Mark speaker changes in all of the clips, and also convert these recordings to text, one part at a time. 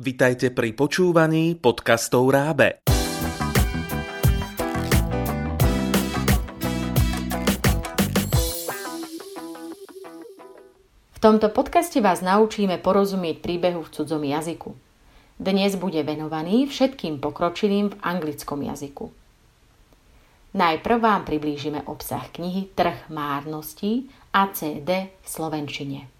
Speaker 1: Vitajte pri počúvaní podcastov Rábe.
Speaker 2: V tomto podcaste vás naučíme porozumieť príbehu v cudzom jazyku. Dnes bude venovaný všetkým pokročilým v anglickom jazyku. Najprv vám priblížime obsah knihy Trh márností ACD v Slovenčine.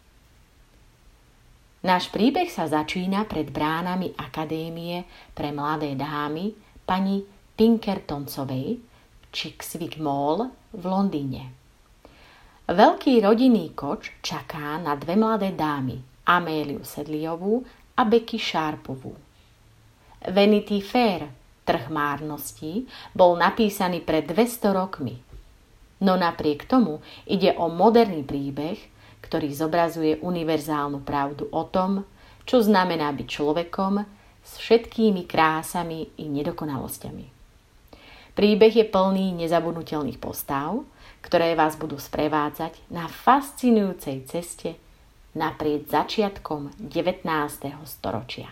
Speaker 2: Náš príbeh sa začína pred bránami Akadémie pre mladé dámy pani Pinkertoncovej Chickswick Mall v Londýne. Veľký rodinný koč čaká na dve mladé dámy, Améliu Sedliovú a Becky Sharpovú. Vanity Fair Trh márností bol napísaný pred 200 rokmi. No napriek tomu ide o moderný príbeh, ktorý zobrazuje univerzálnu pravdu o tom, čo znamená byť človekom s všetkými krásami i nedokonalosťami. Príbeh je plný nezabudnutelných postav, ktoré vás budú sprevádzať na fascinujúcej ceste naprieč začiatkom 19. storočia.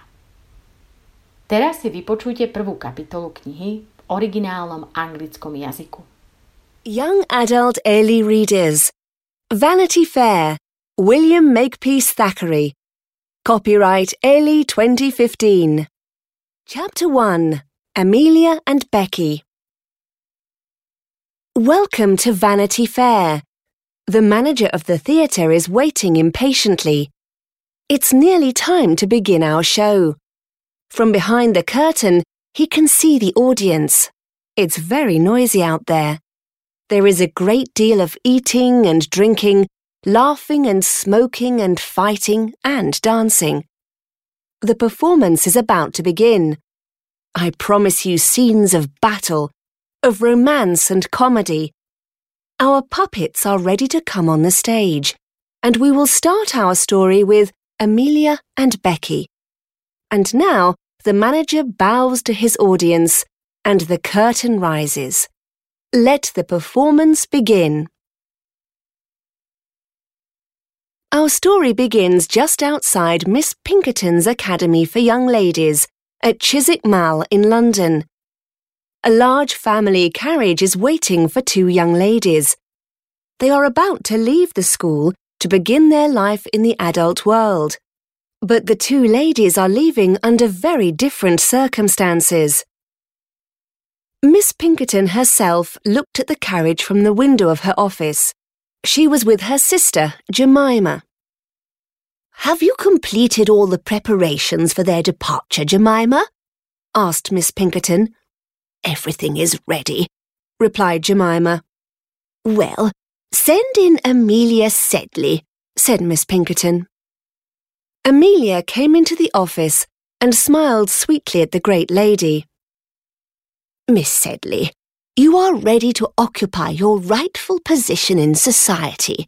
Speaker 2: Teraz si vypočujte prvú kapitolu knihy v originálnom anglickom jazyku.
Speaker 3: Young Adult Early Readers Vanity Fair William Makepeace Thackeray Copyright ELI 2015 Chapter 1 Amelia and Becky Welcome to Vanity Fair. The manager of the theatre is waiting impatiently. It's nearly time to begin our show. From behind the curtain, he can see the audience. It's very noisy out there. There is a great deal of eating and drinking, laughing and smoking and fighting and dancing. The performance is about to begin. I promise you scenes of battle, of romance and comedy. Our puppets are ready to come on the stage, and we will start our story with Amelia and Becky. And now the manager bows to his audience and the curtain rises. Let the performance begin. Our story begins just outside Miss Pinkerton's Academy for Young Ladies at Chiswick Mall in London. A large family carriage is waiting for two young ladies. They are about to leave the school to begin their life in the adult world. But the two ladies are leaving under very different circumstances. Miss Pinkerton herself looked at the carriage from the window of her office. She was with her sister, Jemima. Have you completed all the preparations for their departure, Jemima? asked Miss Pinkerton. Everything is ready, replied Jemima. Well, send in Amelia Sedley, said Miss Pinkerton. Amelia came into the office and smiled sweetly at the great lady. Miss Sedley, you are ready to occupy your rightful position in society.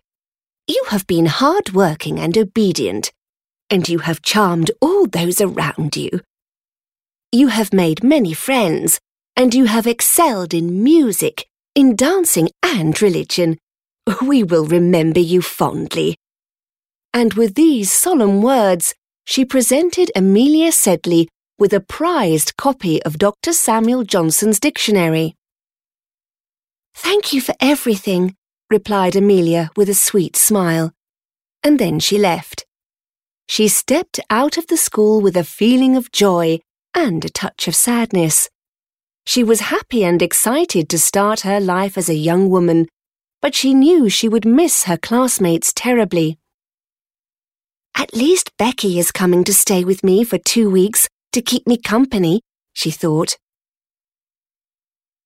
Speaker 3: You have been hard-working and obedient, and you have charmed all those around you. You have made many friends, and you have excelled in music, in dancing and religion. We will remember you fondly and with these solemn words, she presented Amelia Sedley with a prized copy of Dr. Samuel Johnson's dictionary. Thank you for everything, replied Amelia with a sweet smile. And then she left. She stepped out of the school with a feeling of joy and a touch of sadness. She was happy and excited to start her life as a young woman, but she knew she would miss her classmates terribly. At least Becky is coming to stay with me for two weeks to keep me company, she thought.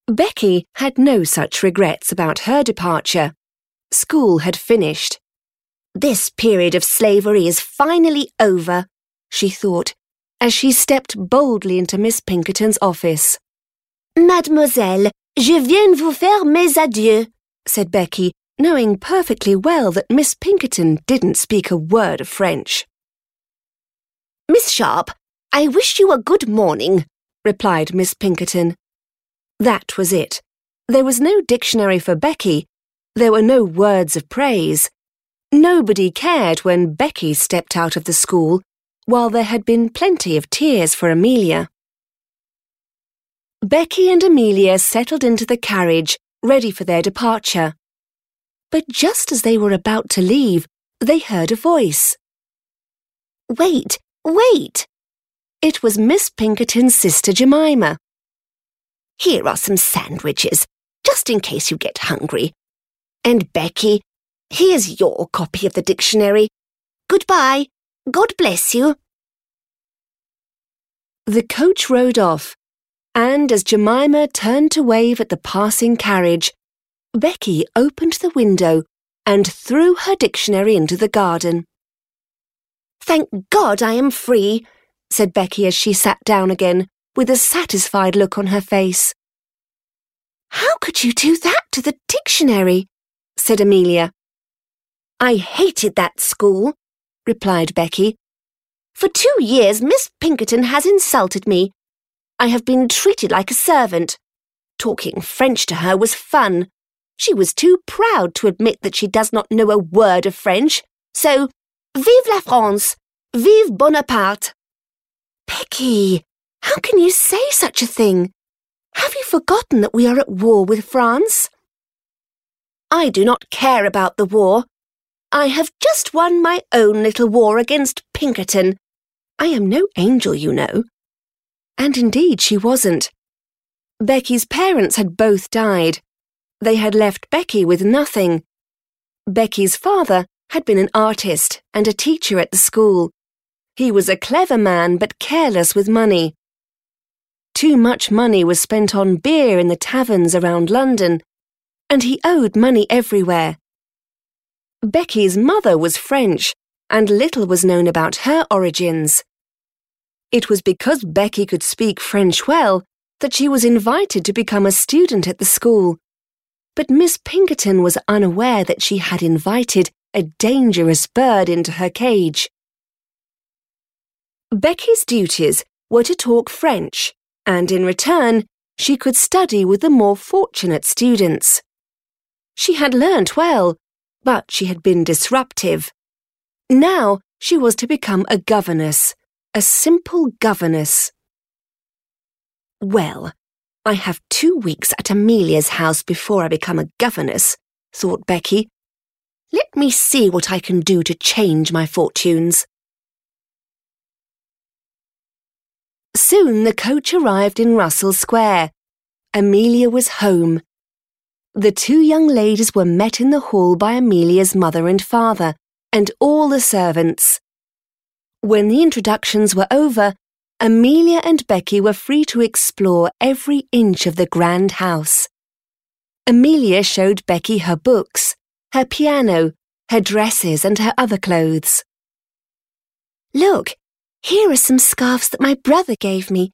Speaker 3: Becky had no such regrets about her departure. School had finished. This period of slavery is finally over, she thought, as she stepped boldly into Miss Pinkerton's office. Mademoiselle, je viens vous faire mes adieux, said Becky, knowing perfectly well that Miss Pinkerton didn't speak a word of French. Miss Sharp, I wish you a good morning, replied Miss Pinkerton. That was it. There was no dictionary for Becky. There were no words of praise. Nobody cared when Becky stepped out of the school, while there had been plenty of tears for Amelia. Becky and Amelia settled into the carriage, ready for their departure. But just as they were about to leave, they heard a voice. Wait, wait! It was Miss Pinkerton's sister Jemima. Here are some sandwiches, just in case you get hungry. And Becky, here's your copy of the dictionary. Goodbye. God bless you. The coach rode off, and as Jemima turned to wave at the passing carriage, Becky opened the window and threw her dictionary into the garden. Thank God I am free, said Becky as she sat down again, with a satisfied look on her face. How could you do that to the dictionary? said Amelia. I hated that school, replied Becky. For two years, Miss Pinkerton has insulted me. I have been treated like a servant. Talking French to her was fun. She was too proud to admit that she does not know a word of French. So, vive la France! Vive Bonaparte! Becky, how can you say such a thing? Have you forgotten that we are at war with France? I do not care about the war. I have just won my own little war against Pinkerton. I am no angel, you know. And indeed she wasn't. Becky's parents had both died. They had left Becky with nothing. Becky's father had been an artist and a teacher at the school. He was a clever man but careless with money. Too much money was spent on beer in the taverns around London, and he owed money everywhere. Becky's mother was French, and little was known about her origins. It was because Becky could speak French well that she was invited to become a student at the school. But Miss Pinkerton was unaware that she had invited a dangerous bird into her cage. Becky's duties were to talk French, and in return, she could study with the more fortunate students. She had learnt well, but she had been disruptive. Now she was to become a governess, a simple governess. Well, I have two weeks at Amelia's house before I become a governess, thought Becky. Let me see what I can do to change my fortunes. Soon the coach arrived in Russell Square. Amelia was home. The two young ladies were met in the hall by Amelia's mother and father, and all the servants. When the introductions were over, Amelia and Becky were free to explore every inch of the grand house. Amelia showed Becky her books, her piano, her dresses, and her other clothes. Look, here are some scarves that my brother gave me.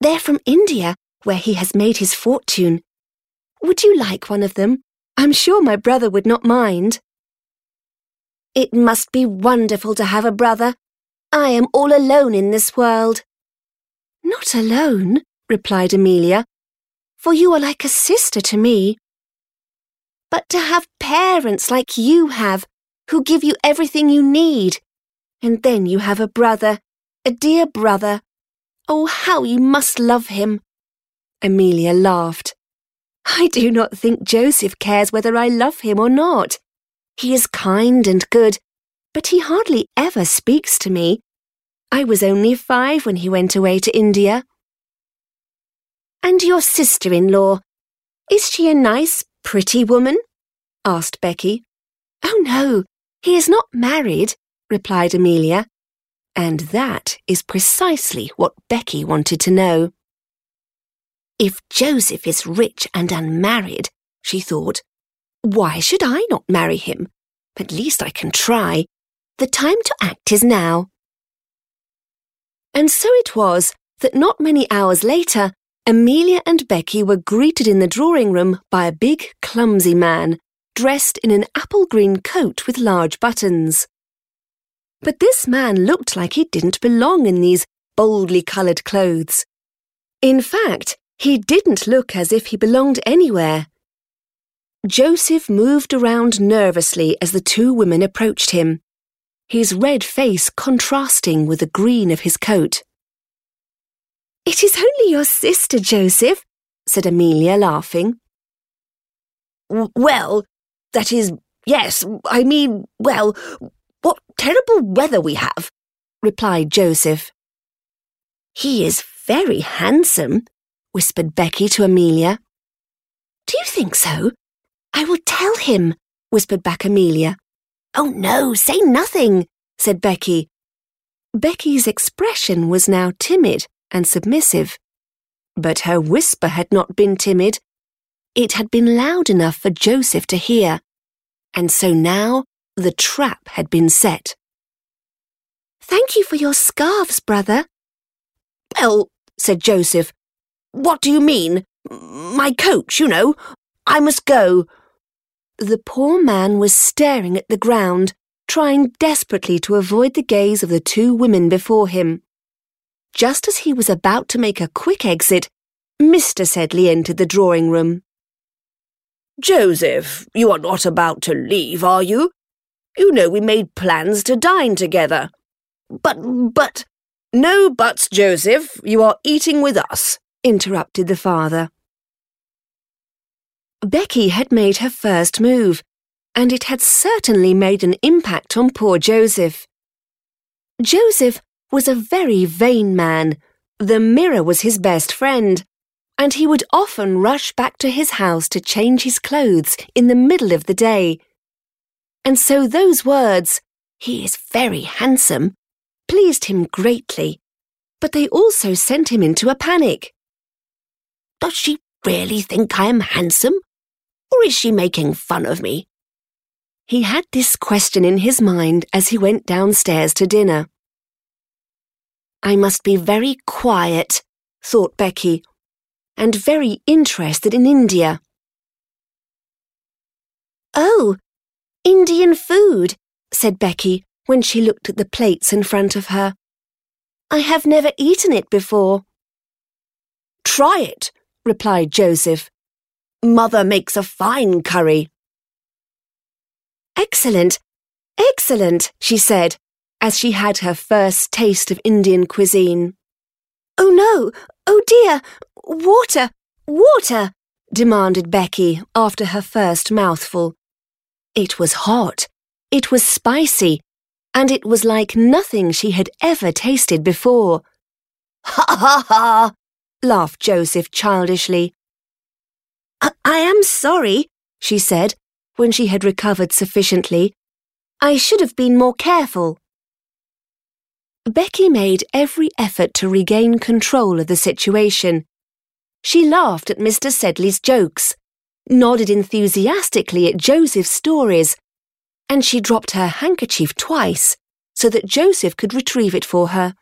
Speaker 3: They're from India, where he has made his fortune. Would you like one of them? I'm sure my brother would not mind. It must be wonderful to have a brother. I am all alone in this world. Not alone, replied Amelia, for you are like a sister to me. But to have parents like you have, who give you everything you need, and then you have a brother a dear brother. Oh, how you must love him. Amelia laughed. I do not think Joseph cares whether I love him or not. He is kind and good, but he hardly ever speaks to me. I was only five when he went away to India. And your sister-in-law, is she a nice, pretty woman? asked Becky. Oh, no, he is not married, replied Amelia. And that is precisely what Becky wanted to know. If Joseph is rich and unmarried, she thought, why should I not marry him? At least I can try. The time to act is now. And so it was that not many hours later, Amelia and Becky were greeted in the drawing room by a big, clumsy man, dressed in an apple green coat with large buttons. But this man looked like he didn't belong in these boldly coloured clothes. In fact, he didn't look as if he belonged anywhere. Joseph moved around nervously as the two women approached him. his red face contrasting with the green of his coat. It is only your sister, Joseph, said Amelia, laughing.
Speaker 4: Well, that is, yes, I mean, well, terrible weather we have, replied Joseph.
Speaker 3: He is very handsome, whispered Becky to Amelia. Do you think so? I will tell him, whispered back Amelia. Oh no, say nothing, said Becky. Becky's expression was now timid and submissive. But her whisper had not been timid. It had been loud enough for Joseph to hear. And so now the trap had been set. Thank you for your scarves, brother.
Speaker 4: Well, said Joseph, what do you mean? My coach, you know. I must go.
Speaker 3: The poor man was staring at the ground, trying desperately to avoid the gaze of the two women before him. Just as he was about to make a quick exit, Mr. Sedley entered the drawing room.
Speaker 4: Joseph, you are not about to leave, are you? You know we made plans to dine together. But, but, no buts, Joseph. You are eating with us, interrupted the father.
Speaker 3: Becky had made her first move, and it had certainly made an impact on poor Joseph. Joseph was a very vain man. The mirror was his best friend, and he would often rush back to his house to change his clothes in the middle of the day. And so those words, he is very handsome, pleased him greatly, but they also sent him into a panic.
Speaker 4: Does she really think I am handsome? Or is she making fun of me?
Speaker 3: He had this question in his mind as he went downstairs to dinner. I must be very quiet, thought Becky, and very interested in India. Oh, Indian food, said Becky, when she looked at the plates in front of her. I have never eaten it before.
Speaker 4: Try it, replied Joseph. Mother makes a fine curry.
Speaker 3: Excellent, excellent, she said, as she had her first taste of Indian cuisine. Oh no, oh dear, water, water, demanded Becky after her first mouthful. It was hot, it was spicy, and it was like nothing she had ever tasted before.
Speaker 4: Ha ha ha!
Speaker 3: laughed Joseph childishly.
Speaker 4: I, I am sorry, she said, when she had recovered sufficiently. I should have been more careful.
Speaker 3: Becky made every effort to regain control of the situation. She laughed at Mr. Sedley's jokes, nodded enthusiastically at Joseph's stories, and she dropped her handkerchief twice so that Joseph could retrieve it for her.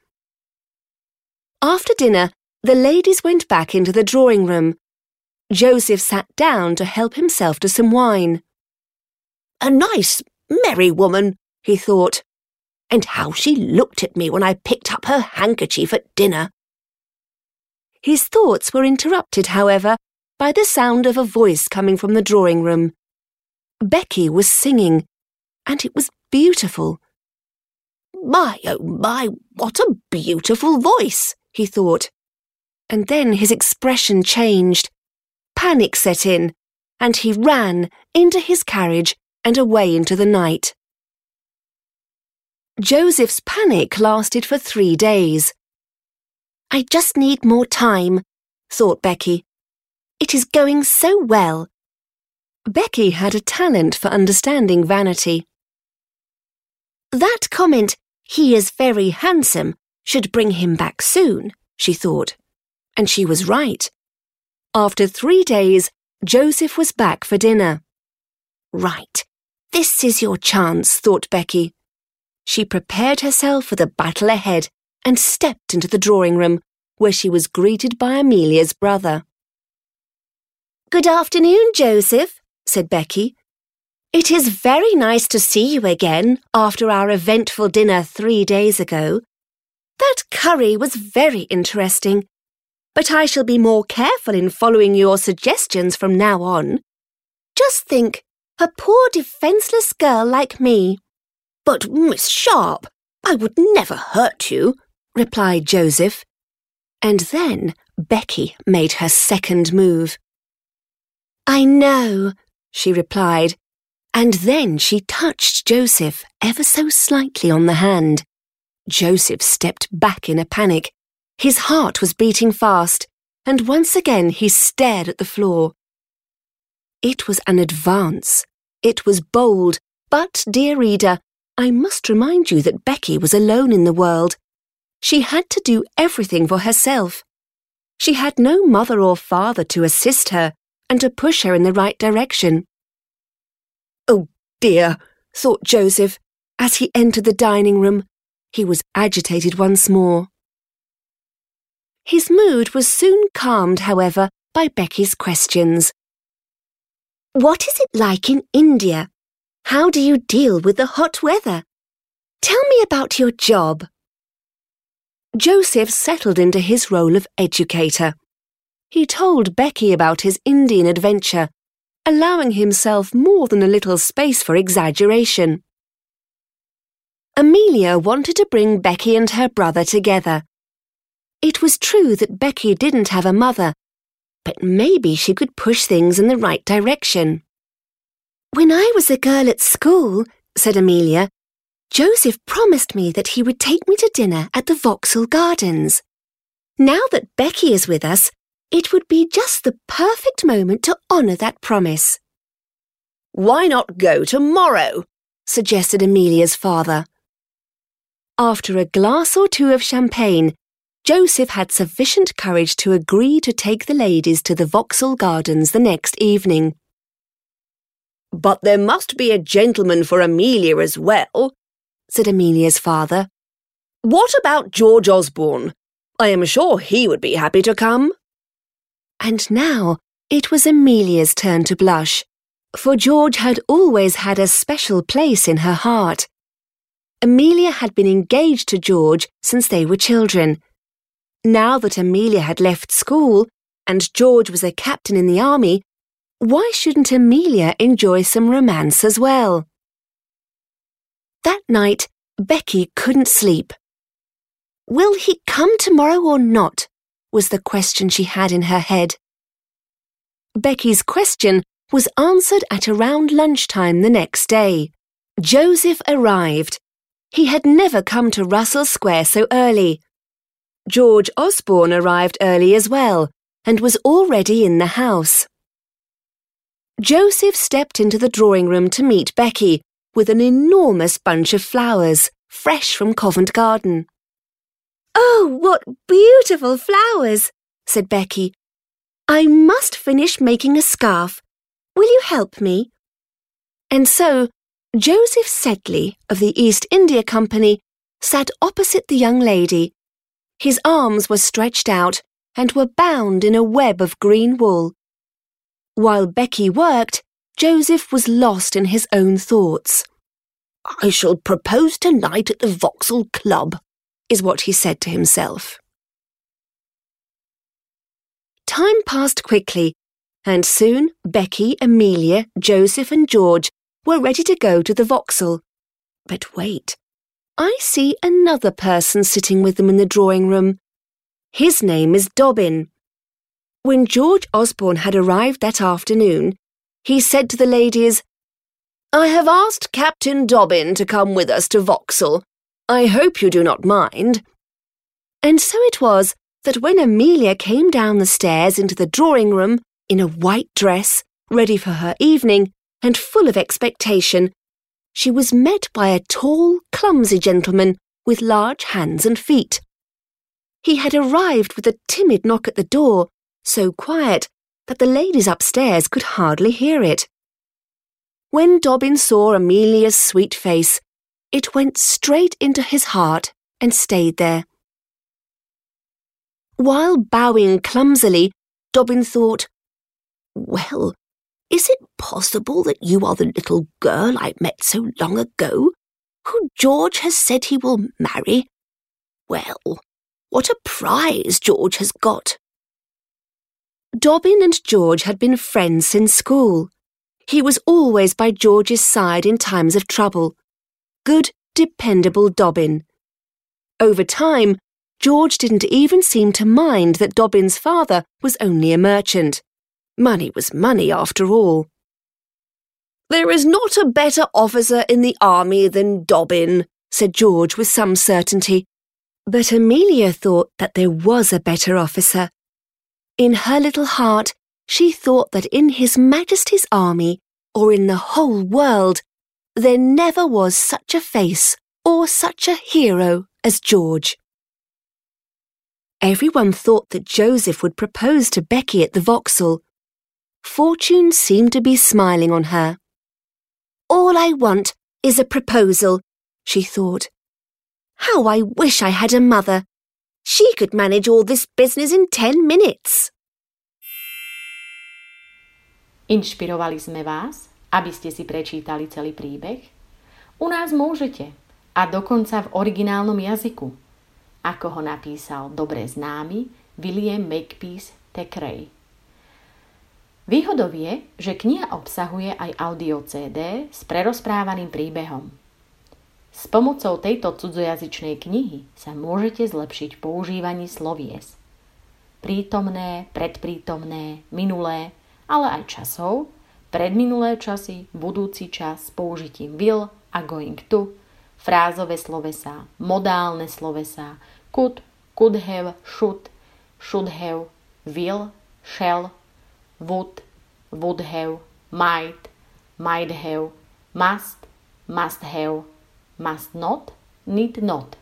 Speaker 3: After dinner, the ladies went back into the drawing room. Joseph sat down to help himself to some wine.
Speaker 4: A nice, merry woman, he thought, and how she looked at me when I picked up her handkerchief at dinner.
Speaker 3: His thoughts were interrupted, however, by the sound of a voice coming from the drawing room. Becky was singing, and it was beautiful.
Speaker 4: My, oh my, what a beautiful voice, he thought.
Speaker 3: And then his expression changed. Panic set in, and he ran into his carriage and away into the night. Joseph's panic lasted for three days. I just need more time, thought Becky. It is going so well. Becky had a talent for understanding vanity. That comment, he is very handsome, should bring him back soon, she thought. And she was right. After three days, Joseph was back for dinner. Right, this is your chance, thought Becky. She prepared herself for the battle ahead and stepped into the drawing room, where she was greeted by Amelia's brother. Good afternoon, Joseph, said Becky, it is very nice to see you again after our eventful dinner three days ago. That curry was very interesting, but I shall be more careful in following your suggestions from now on. Just think, a poor defenceless girl like me. But, Miss Sharp, I would never hurt you, replied Joseph. And then Becky made her second move. I know, she replied, and then she touched Joseph ever so slightly on the hand. Joseph stepped back in a panic. His heart was beating fast, and once again he stared at the floor. It was an advance. It was bold, but, dear reader, I must remind you that Becky was alone in the world. She had to do everything for herself. She had no mother or father to assist her and to push her in the right direction. Oh dear, thought Joseph as he entered the dining room. He was agitated once more. His mood was soon calmed, however, by Becky's questions. What is it like in India? How do you deal with the hot weather? Tell me about your job. Joseph settled into his role of educator. He told Becky about his Indian adventure, allowing himself more than a little space for exaggeration. Amelia wanted to bring Becky and her brother together. It was true that Becky didn't have a mother, but maybe she could push things in the right direction. When I was a girl at school, said Amelia, Joseph promised me that he would take me to dinner at the Vauxhall Gardens. Now that Becky is with us, it would be just the perfect moment to honour that promise. Why not go tomorrow? suggested Amelia's father. After a glass or two of champagne, Joseph had sufficient courage to agree to take the ladies to the Vauxhall Gardens the next evening. But there must be a gentleman for Amelia as well, said Amelia's father. What about George Osborne? I am sure he would be happy to come. And now it was Amelia's turn to blush, for George had always had a special place in her heart. Amelia had been engaged to George since they were children. Now that Amelia had left school and George was a captain in the army, why shouldn't Amelia enjoy some romance as well? That night, Becky couldn't sleep. Will he come tomorrow or not? Was the question she had in her head. Becky's question was answered at around lunchtime the next day. Joseph arrived. He had never come to Russell Square so early. George Osborne arrived early as well and was already in the house. Joseph stepped into the drawing room to meet Becky with an enormous bunch of flowers, fresh from Covent Garden. Oh, what beautiful flowers, said Becky. I must finish making a scarf. Will you help me? And so, Joseph Sedley of the East India Company sat opposite the young lady. His arms were stretched out and were bound in a web of green wool. While Becky worked, Joseph was lost in his own thoughts. I shall propose tonight at the Vauxhall Club, is what he said to himself. Time passed quickly, and soon Becky, Amelia, Joseph, and George were ready to go to the Vauxhall. But wait, I see another person sitting with them in the drawing room. His name is Dobbin. When George Osborne had arrived that afternoon, he said to the ladies, I have asked Captain Dobbin to come with us to Vauxhall. I hope you do not mind. And so it was that when Amelia came down the stairs into the drawing room in a white dress, ready for her evening, and full of expectation, she was met by a tall, clumsy gentleman with large hands and feet. He had arrived with a timid knock at the door so quiet that the ladies upstairs could hardly hear it. When Dobbin saw Amelia's sweet face, it went straight into his heart and stayed there. While bowing clumsily, Dobbin thought, Well, is it possible that you are the little girl I met so long ago, who George has said he will marry? Well, what a prize George has got. Dobbin and George had been friends since school. He was always by George's side in times of trouble. Good, dependable Dobbin. Over time, George didn't even seem to mind that Dobbin's father was only a merchant. Money was money after all.
Speaker 4: There is not a better officer in the army than Dobbin, said George with some certainty.
Speaker 3: But Amelia thought that there was a better officer. In her little heart, she thought that in His Majesty's army, or in the whole world, there never was such a face or such a hero as George. Everyone thought that Joseph would propose to Becky at the Vauxhall. Fortune seemed to be smiling on her.
Speaker 4: All I want is a proposal, she thought. How I wish I had a mother. She could manage all this business in ten minutes.
Speaker 2: Inšpirovali sme vás, aby ste si prečítali celý príbeh? U nás môžete, a dokonca v originálnom jazyku – ako ho napísal dobre známy William Makepeace Thackeray. Výhodou je, že kniha obsahuje aj audio CD s prerozprávaným príbehom. S pomocou tejto cudzojazyčnej knihy sa môžete zlepšiť v používaní slovies. Prítomné, predprítomné, minulé, ale aj časov, predminulé časy, budúci čas použitím will a going to, frázové slovesa, modálne slovesa, could, could have, should, should have, will, shall, would, would have, might, might have, must, must have, must not, need not.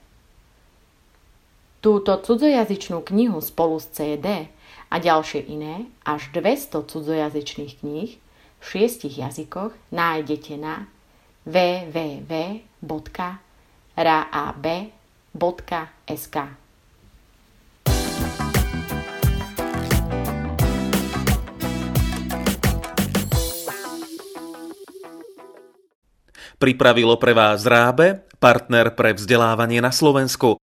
Speaker 2: Túto cudzojazyčnú knihu spolu s CD a ďalšie iné, až 200 cudzojazyčných kníh v šiestich jazykoch nájdete na www.rab.com www.sk.
Speaker 1: Pripravilo pre vás Rábe, partner pre vzdelávanie na Slovensku.